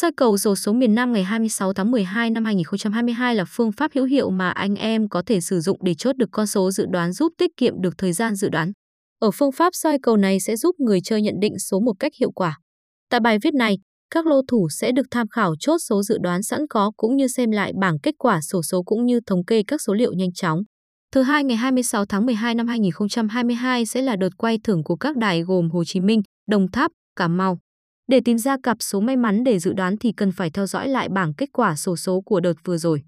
Soi cầu sổ số miền Nam ngày 26 tháng 12 năm 2022 là phương pháp hữu hiệu mà anh em có thể sử dụng để chốt được con số dự đoán giúp tiết kiệm được thời gian dự đoán. Ở phương pháp soi cầu này sẽ giúp người chơi nhận định số một cách hiệu quả. Tại bài viết này, các lô thủ sẽ được tham khảo chốt số dự đoán sẵn có cũng như xem lại bảng kết quả sổ số cũng như thống kê các số liệu nhanh chóng. Thứ hai ngày 26 tháng 12 năm 2022 sẽ là đợt quay thưởng của các đài gồm Hồ Chí Minh, Đồng Tháp, Cà Mau. Để tìm ra cặp số may mắn để dự đoán thì cần phải theo dõi lại bảng kết quả sổ số của đợt vừa rồi.